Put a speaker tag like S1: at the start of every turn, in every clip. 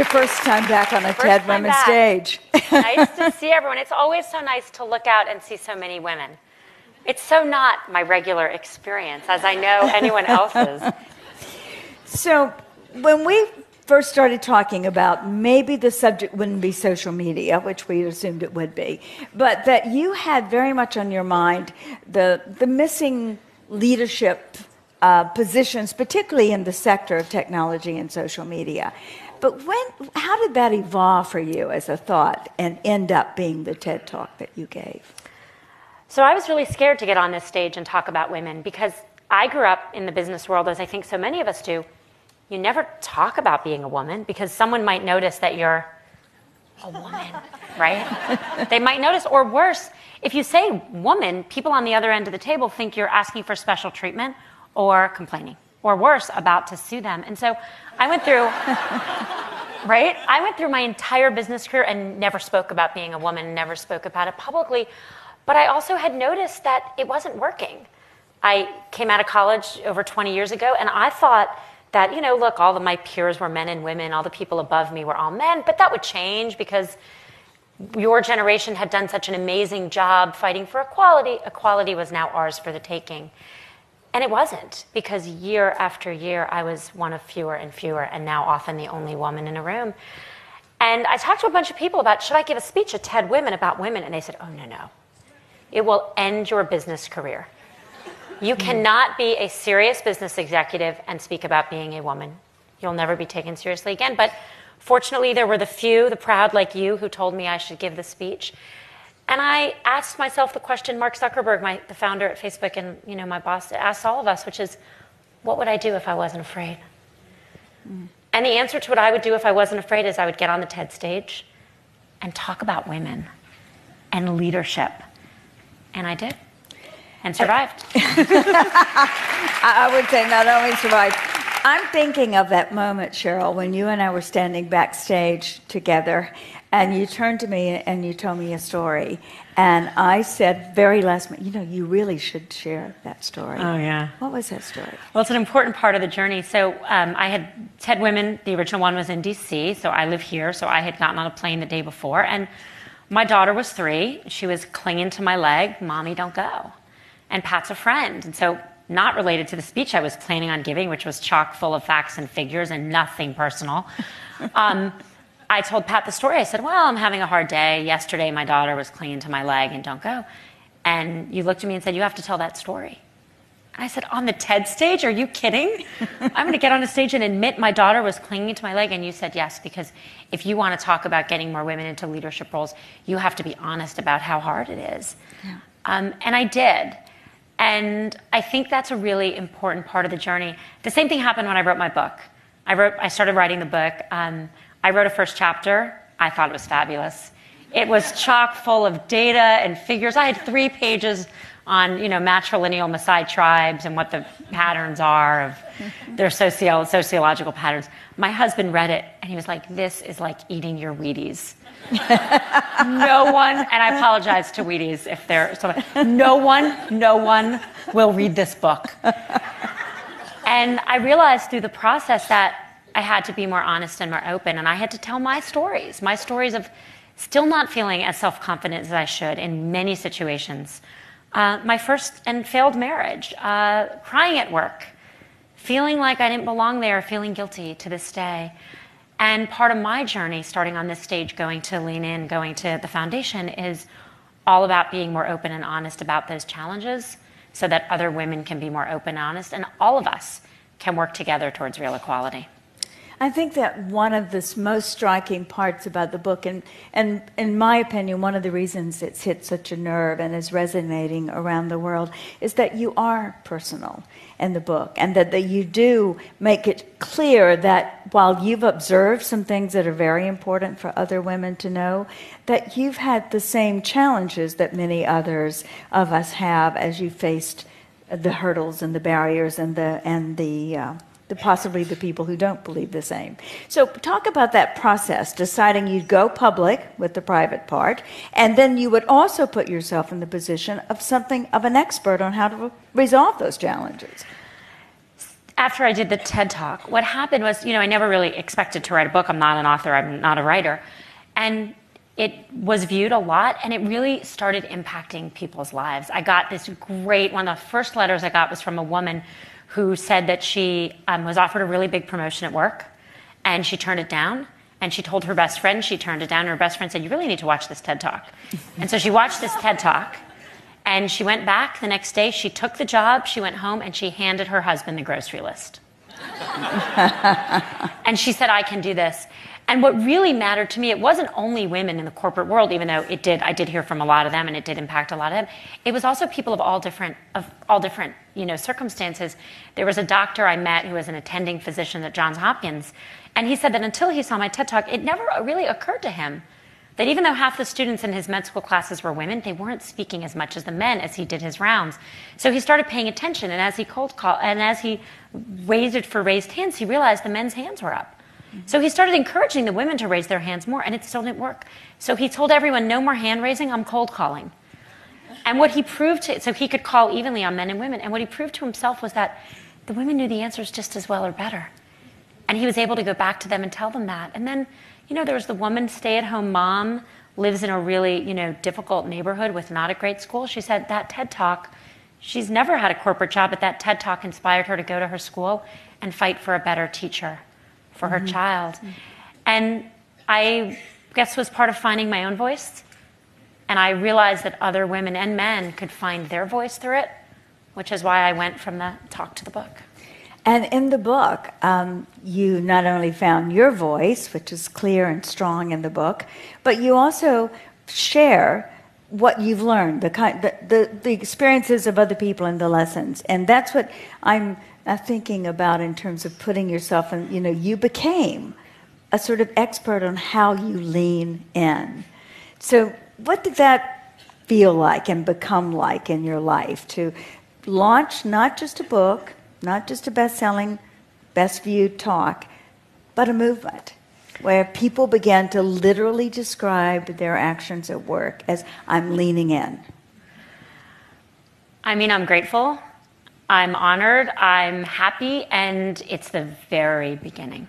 S1: your first time back on a
S2: First
S1: TED
S2: back.
S1: stage.
S2: nice to see everyone. It's always so nice to look out and see so many women. It's so not my regular experience, as I know anyone else's.
S1: So, when we first started talking about maybe the subject wouldn't be social media, which we assumed it would be, but that you had very much on your mind the, the missing leadership uh, positions, particularly in the sector of technology and social media. But when, how did that evolve for you as a thought and end up being the TED Talk that you gave?
S2: So I was really scared to get on this stage and talk about women because I grew up in the business world, as I think so many of us do. You never talk about being a woman because someone might notice that you're a woman, right? they might notice, or worse, if you say woman, people on the other end of the table think you're asking for special treatment or complaining, or worse, about to sue them. And so I went through, right? I went through my entire business career and never spoke about being a woman, never spoke about it publicly. But I also had noticed that it wasn't working. I came out of college over 20 years ago, and I thought that, you know, look, all of my peers were men and women, all the people above me were all men, but that would change because your generation had done such an amazing job fighting for equality. Equality was now ours for the taking. And it wasn't, because year after year, I was one of fewer and fewer, and now often the only woman in a room. And I talked to a bunch of people about should I give a speech at TED Women about women? And they said, oh, no, no. It will end your business career. You hmm. cannot be a serious business executive and speak about being a woman. You'll never be taken seriously again. But fortunately, there were the few, the proud like you, who told me I should give the speech. And I asked myself the question Mark Zuckerberg, my, the founder at Facebook, and you know my boss asked all of us, which is, what would I do if I wasn't afraid? Mm. And the answer to what I would do if I wasn't afraid is I would get on the TED stage and talk about women and leadership. And I did and survived.
S1: I would say not only survived. I'm thinking of that moment, Sheryl, when you and I were standing backstage together, and you turned to me and you told me a story. And I said, very last minute, you know, you really should share that story.
S2: Oh, yeah.
S1: What was that story?
S2: Well, it's an important part of the journey. So um, I had TED Women, the original one was in DC, so I live here. So I had gotten on a plane the day before, and my daughter was three. She was clinging to my leg, Mommy, don't go. And Pat's a friend. And so, not related to the speech I was planning on giving, which was chock full of facts and figures and nothing personal. Um, I told Pat the story. I said, Well, I'm having a hard day. Yesterday, my daughter was clinging to my leg and don't go. And you looked at me and said, You have to tell that story. And I said, On the TED stage? Are you kidding? I'm going to get on a stage and admit my daughter was clinging to my leg. And you said, Yes, because if you want to talk about getting more women into leadership roles, you have to be honest about how hard it is. Yeah. Um, and I did. And I think that's a really important part of the journey. The same thing happened when I wrote my book. I, wrote, I started writing the book. Um, I wrote a first chapter. I thought it was fabulous. It was chock full of data and figures. I had three pages on you know matrilineal Maasai tribes and what the patterns are of their socio- sociological patterns. My husband read it and he was like, "This is like eating your Wheaties." no one, and I apologize to Wheaties if they're so, no one, no one will read this book. And I realized through the process that I had to be more honest and more open, and I had to tell my stories, my stories of still not feeling as self confident as I should in many situations. Uh, my first and failed marriage, uh, crying at work, feeling like I didn't belong there, feeling guilty to this day. And part of my journey, starting on this stage, going to Lean In, going to the foundation, is all about being more open and honest about those challenges so that other women can be more open and honest, and all of us can work together towards real equality.
S1: I think that one of the most striking parts about the book, and, and in my opinion, one of the reasons it's hit such a nerve and is resonating around the world, is that you are personal in the book, and that, that you do make it clear that while you've observed some things that are very important for other women to know, that you've had the same challenges that many others of us have as you faced the hurdles and the barriers and the and the uh, the possibly the people who don't believe the same. So talk about that process, deciding you'd go public with the private part, and then you would also put yourself in the position of something of an expert on how to resolve those challenges.
S2: after I did the TED Talk, what happened was, you know, I never really expected to write a book. I'm not an author, I'm not a writer. And it was viewed a lot and it really started impacting people's lives. I got this great one of the first letters I got was from a woman who said that she um, was offered a really big promotion at work and she turned it down. And she told her best friend she turned it down. And her best friend said, You really need to watch this TED Talk. and so she watched this TED Talk and she went back the next day. She took the job, she went home, and she handed her husband the grocery list. and she said, I can do this. And what really mattered to me, it wasn't only women in the corporate world, even though it did, I did hear from a lot of them and it did impact a lot of them. It was also people of all different, of all different, you know, circumstances. There was a doctor I met who was an attending physician at Johns Hopkins, and he said that until he saw my TED Talk, it never really occurred to him that even though half the students in his med school classes were women, they weren't speaking as much as the men as he did his rounds. So he started paying attention, and as he cold called, and as he waited for raised hands, he realized the men's hands were up. So he started encouraging the women to raise their hands more, and it still didn't work. So he told everyone, no more hand raising, I'm cold calling. And what he proved to, so he could call evenly on men and women, and what he proved to himself was that the women knew the answers just as well or better. And he was able to go back to them and tell them that. And then you know, there was the woman, stay at home mom, lives in a really, you know, difficult neighborhood with not a great school. She said that TED Talk, she's never had a corporate job, but that TED Talk inspired her to go to her school and fight for a better teacher for mm-hmm. her child. Mm-hmm. And I guess was part of finding my own voice. And I realized that other women and men could find their voice through it, which is why I went from the talk to the book.
S1: And in the book, um, you not only found your voice, which is clear and strong in the book, but you also share what you've learned, the, kind, the, the, the experiences of other people and the lessons. And that's what I'm uh, thinking about in terms of putting yourself in, you know, you became a sort of expert on how you lean in. So, what did that feel like and become like in your life to launch not just a book, not just a best selling, best viewed talk, but a movement where people began to literally describe their actions at work as I'm leaning in.
S2: I mean, I'm grateful, I'm honored, I'm happy, and it's the very beginning.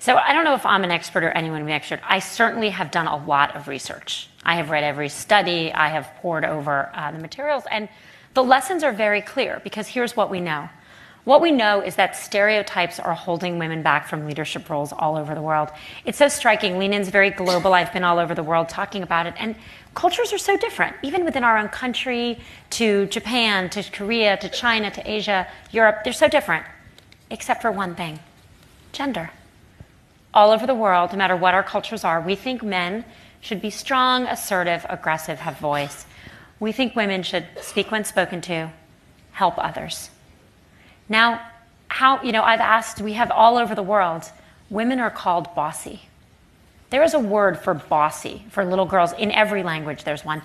S2: So I don't know if I'm an expert or anyone an expert. I certainly have done a lot of research. I have read every study, I have poured over uh, the materials, and the lessons are very clear because here's what we know. What we know is that stereotypes are holding women back from leadership roles all over the world. It's so striking. Lean In's very global. I've been all over the world talking about it. And cultures are so different, even within our own country, to Japan, to Korea, to China, to Asia, Europe. They're so different, except for one thing gender. All over the world, no matter what our cultures are, we think men should be strong, assertive, aggressive, have voice. We think women should speak when spoken to, help others. Now, how, you know, I've asked, we have all over the world, women are called bossy. There is a word for bossy for little girls. In every language, there's one.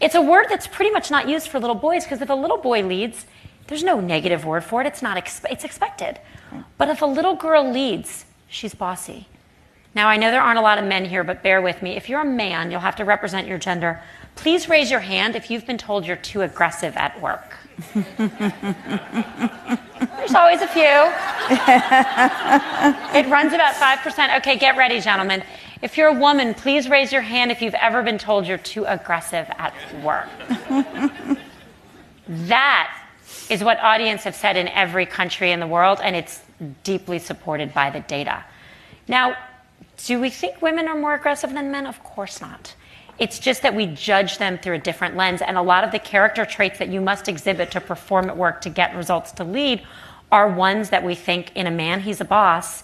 S2: It's a word that's pretty much not used for little boys because if a little boy leads, there's no negative word for it. It's not it's expected. But if a little girl leads, she's bossy. Now I know there aren't a lot of men here, but bear with me. If you're a man, you'll have to represent your gender. Please raise your hand if you've been told you're too aggressive at work. There's always a few. it runs about 5%. Okay, get ready, gentlemen. If you're a woman, please raise your hand if you've ever been told you're too aggressive at work. that is what audience have said in every country in the world, and it's deeply supported by the data. Now, do we think women are more aggressive than men? Of course not. It's just that we judge them through a different lens. And a lot of the character traits that you must exhibit to perform at work to get results to lead are ones that we think in a man, he's a boss,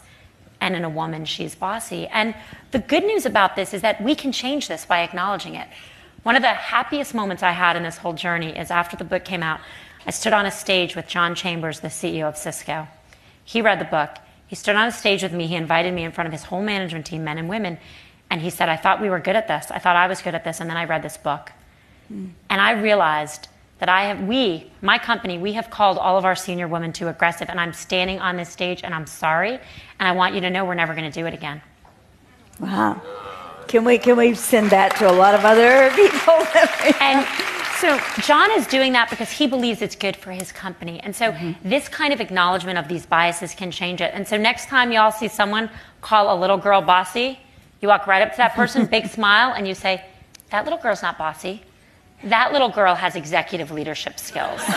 S2: and in a woman, she's bossy. And the good news about this is that we can change this by acknowledging it. One of the happiest moments I had in this whole journey is after the book came out, I stood on a stage with John Chambers, the CEO of Cisco. He read the book. He stood on a stage with me. He invited me in front of his whole management team, men and women. And he said, I thought we were good at this. I thought I was good at this. And then I read this book. Mm. And I realized that I have, we, my company, we have called all of our senior women too aggressive. And I'm standing on this stage and I'm sorry. And I want you to know we're never going to do it again.
S1: Wow. Can we, can we send that to a lot of other people?
S2: and So John is doing that because he believes it's good for his company. And so mm-hmm. this kind of acknowledgement of these biases can change it. And so next time y'all see someone call a little girl bossy, you walk right up to that person, big smile, and you say, That little girl's not bossy. That little girl has executive leadership skills.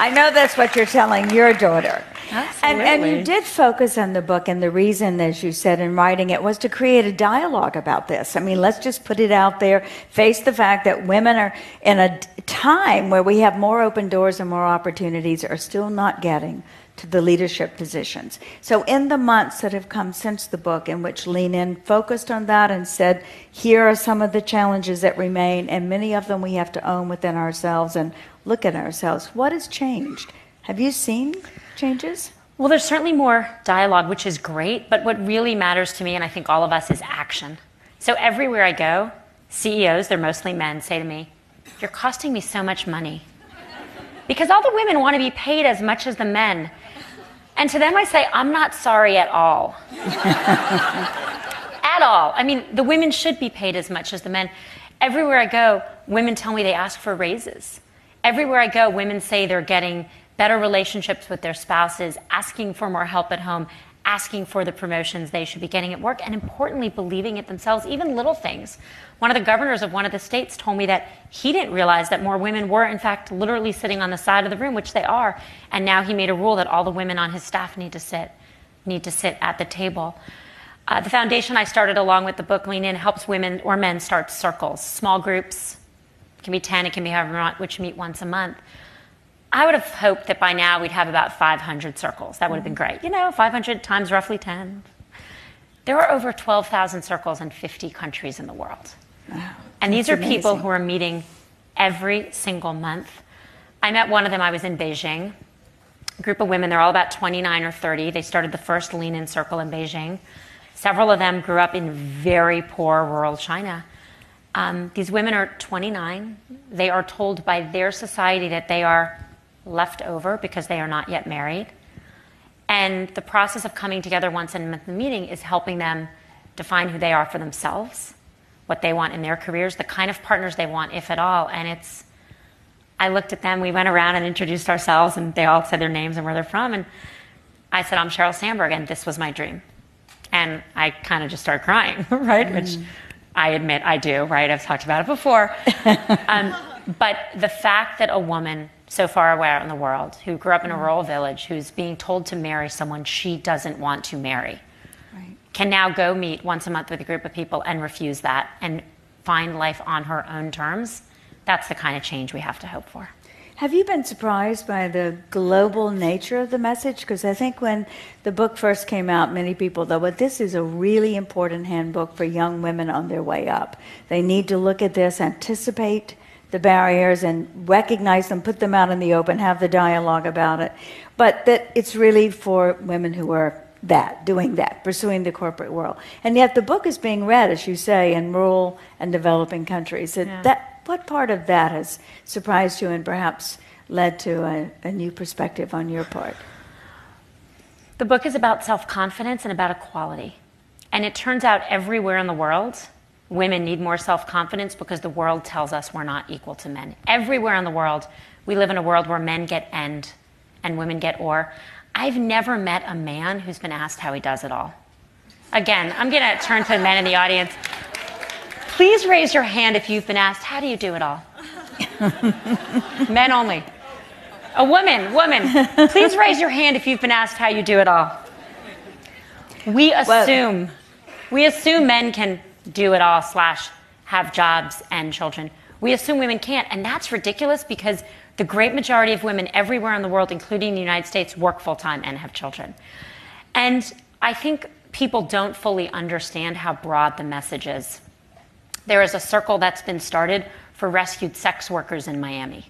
S1: I know that's what you're telling your daughter.
S2: Absolutely.
S1: And, and you did focus on the book, and the reason, as you said in writing it, was to create a dialogue about this. I mean, let's just put it out there, face the fact that women are in a time where we have more open doors and more opportunities, are still not getting to the leadership positions. So, in the months that have come since the book, in which Lean In focused on that and said, here are some of the challenges that remain, and many of them we have to own within ourselves and look at ourselves. What has changed? Have you seen changes?
S2: Well, there's certainly more dialogue, which is great, but what really matters to me, and I think all of us, is action. So, everywhere I go, CEOs, they're mostly men, say to me, You're costing me so much money. Because all the women want to be paid as much as the men. And to them, I say, I'm not sorry at all. at all. I mean, the women should be paid as much as the men. Everywhere I go, women tell me they ask for raises. Everywhere I go, women say they're getting better relationships with their spouses, asking for more help at home, asking for the promotions they should be getting at work, and importantly, believing it themselves, even little things. One of the governors of one of the states told me that he didn't realize that more women were, in fact, literally sitting on the side of the room, which they are. And now he made a rule that all the women on his staff need to sit, need to sit at the table. Uh, the foundation I started along with the book Lean In helps women or men start circles, small groups. It can be 10, it can be however want, which meet once a month. I would have hoped that by now we'd have about 500 circles. That would have been great. You know, 500 times roughly 10. There are over 12,000 circles in 50 countries in the world. Wow. And these That's are amazing. people who are meeting every single month. I met one of them, I was in Beijing. A group of women, they're all about 29 or 30. They started the first Lean In Circle in Beijing. Several of them grew up in very poor rural China. Um, these women are 29. They are told by their society that they are left over because they are not yet married. And the process of coming together once a month in the meeting is helping them define who they are for themselves, what they want in their careers, the kind of partners they want, if at all. And it's, I looked at them, we went around and introduced ourselves, and they all said their names and where they're from. And I said, I'm Sheryl Sandberg, and this was my dream. And I kind of just started crying, right? Mm. Which I admit I do, right? I've talked about it before. um, but the fact that a woman so far away out in the world who grew up in a mm. rural village who's being told to marry someone she doesn't want to marry right. can now go meet once a month with a group of people and refuse that and find life on her own terms. That's the kind of change we have to hope for.
S1: Have you been surprised by the global nature of the message? Because I think when the book first came out, many people thought, well, this is a really important handbook for young women on their way up. They need to look at this, anticipate the barriers and recognize them, put them out in the open, have the dialogue about it. But that it's really for women who are that, doing that, pursuing the corporate world. And yet the book is being read, as you say, in rural and developing countries. Yeah. That, what part of that has surprised you and perhaps led to a, a new perspective on your part?
S2: The book is about self confidence and about equality. And it turns out everywhere in the world, women need more self confidence because the world tells us we're not equal to men. Everywhere in the world, we live in a world where men get end and women get or. I've never met a man who's been asked how he does it all. Again, I'm going to turn to the men in the audience. Please raise your hand if you've been asked, How do you do it all? men only. A woman, woman, please raise your hand if you've been asked how you do it all. We assume, well, we assume men can do it all slash have jobs and children. We assume women can't, and that's ridiculous because the great majority of women everywhere in the world, including the United States, work full time and have children. And I think people don't fully understand how broad the message is. There is a circle that's been started for rescued sex workers in Miami.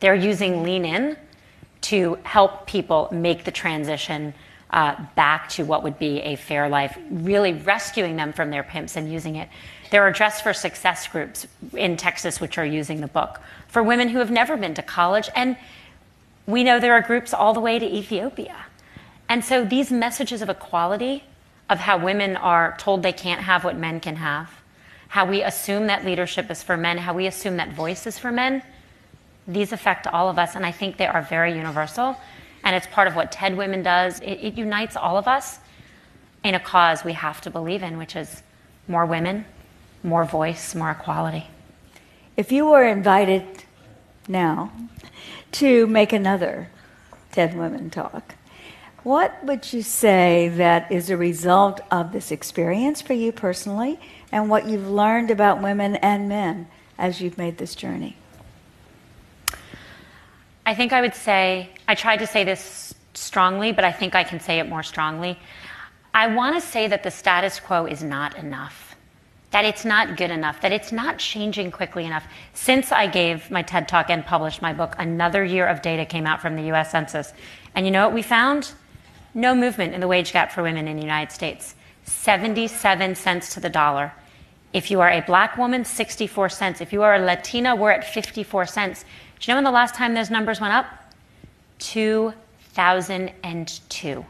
S2: They're using Lean In to help people make the transition Uh, back to what would be a fair life, really rescuing them from their pimps and using it. There are Dress for Success groups in Texas which are using the book for women who have never been to college. And we know there are groups all the way to Ethiopia. And so these messages of equality, of how women are told they can't have what men can have, how we assume that leadership is for men, how we assume that voice is for men, these affect all of us, and I think they are very universal. And it's part of what TED Women does. It, it unites all of us in a cause we have to believe in, which is more women, more voice, more equality.
S1: If you were invited now to make another TED Women talk, what would you say that is a result of this experience for you personally and what you've learned about women and men as you've made this journey?
S2: I think I would say, I tried to say this strongly, but I think I can say it more strongly. I want to say that the status quo is not enough, that it's not good enough, that it's not changing quickly enough. Since I gave my TED talk and published my book, another year of data came out from the US Census. And you know what we found? No movement in the wage gap for women in the United States. 77 cents to the dollar. If you are a black woman, 64 cents. If you are a Latina, we're at 54 cents. Do you know when the last time those numbers went up? 2002.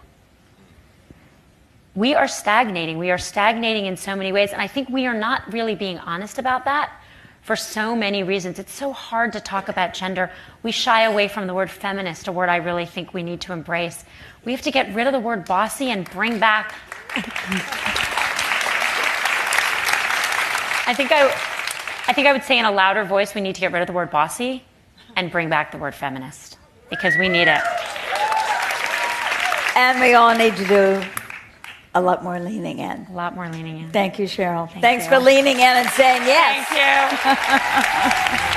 S2: We are stagnating. We are stagnating in so many ways. And I think we are not really being honest about that for so many reasons. It's so hard to talk about gender. We shy away from the word feminist, a word I really think we need to embrace. We have to get rid of the word bossy and bring back. I think I, I think I would say in a louder voice, we need to get rid of the word bossy and bring back the word feminist because we need it.
S1: And we all need to do a lot more leaning in.
S2: A lot more leaning in.
S1: Thank you, Sheryl.
S2: Thank
S1: Thanks
S2: you.
S1: for leaning in and saying yes.
S2: Thank you.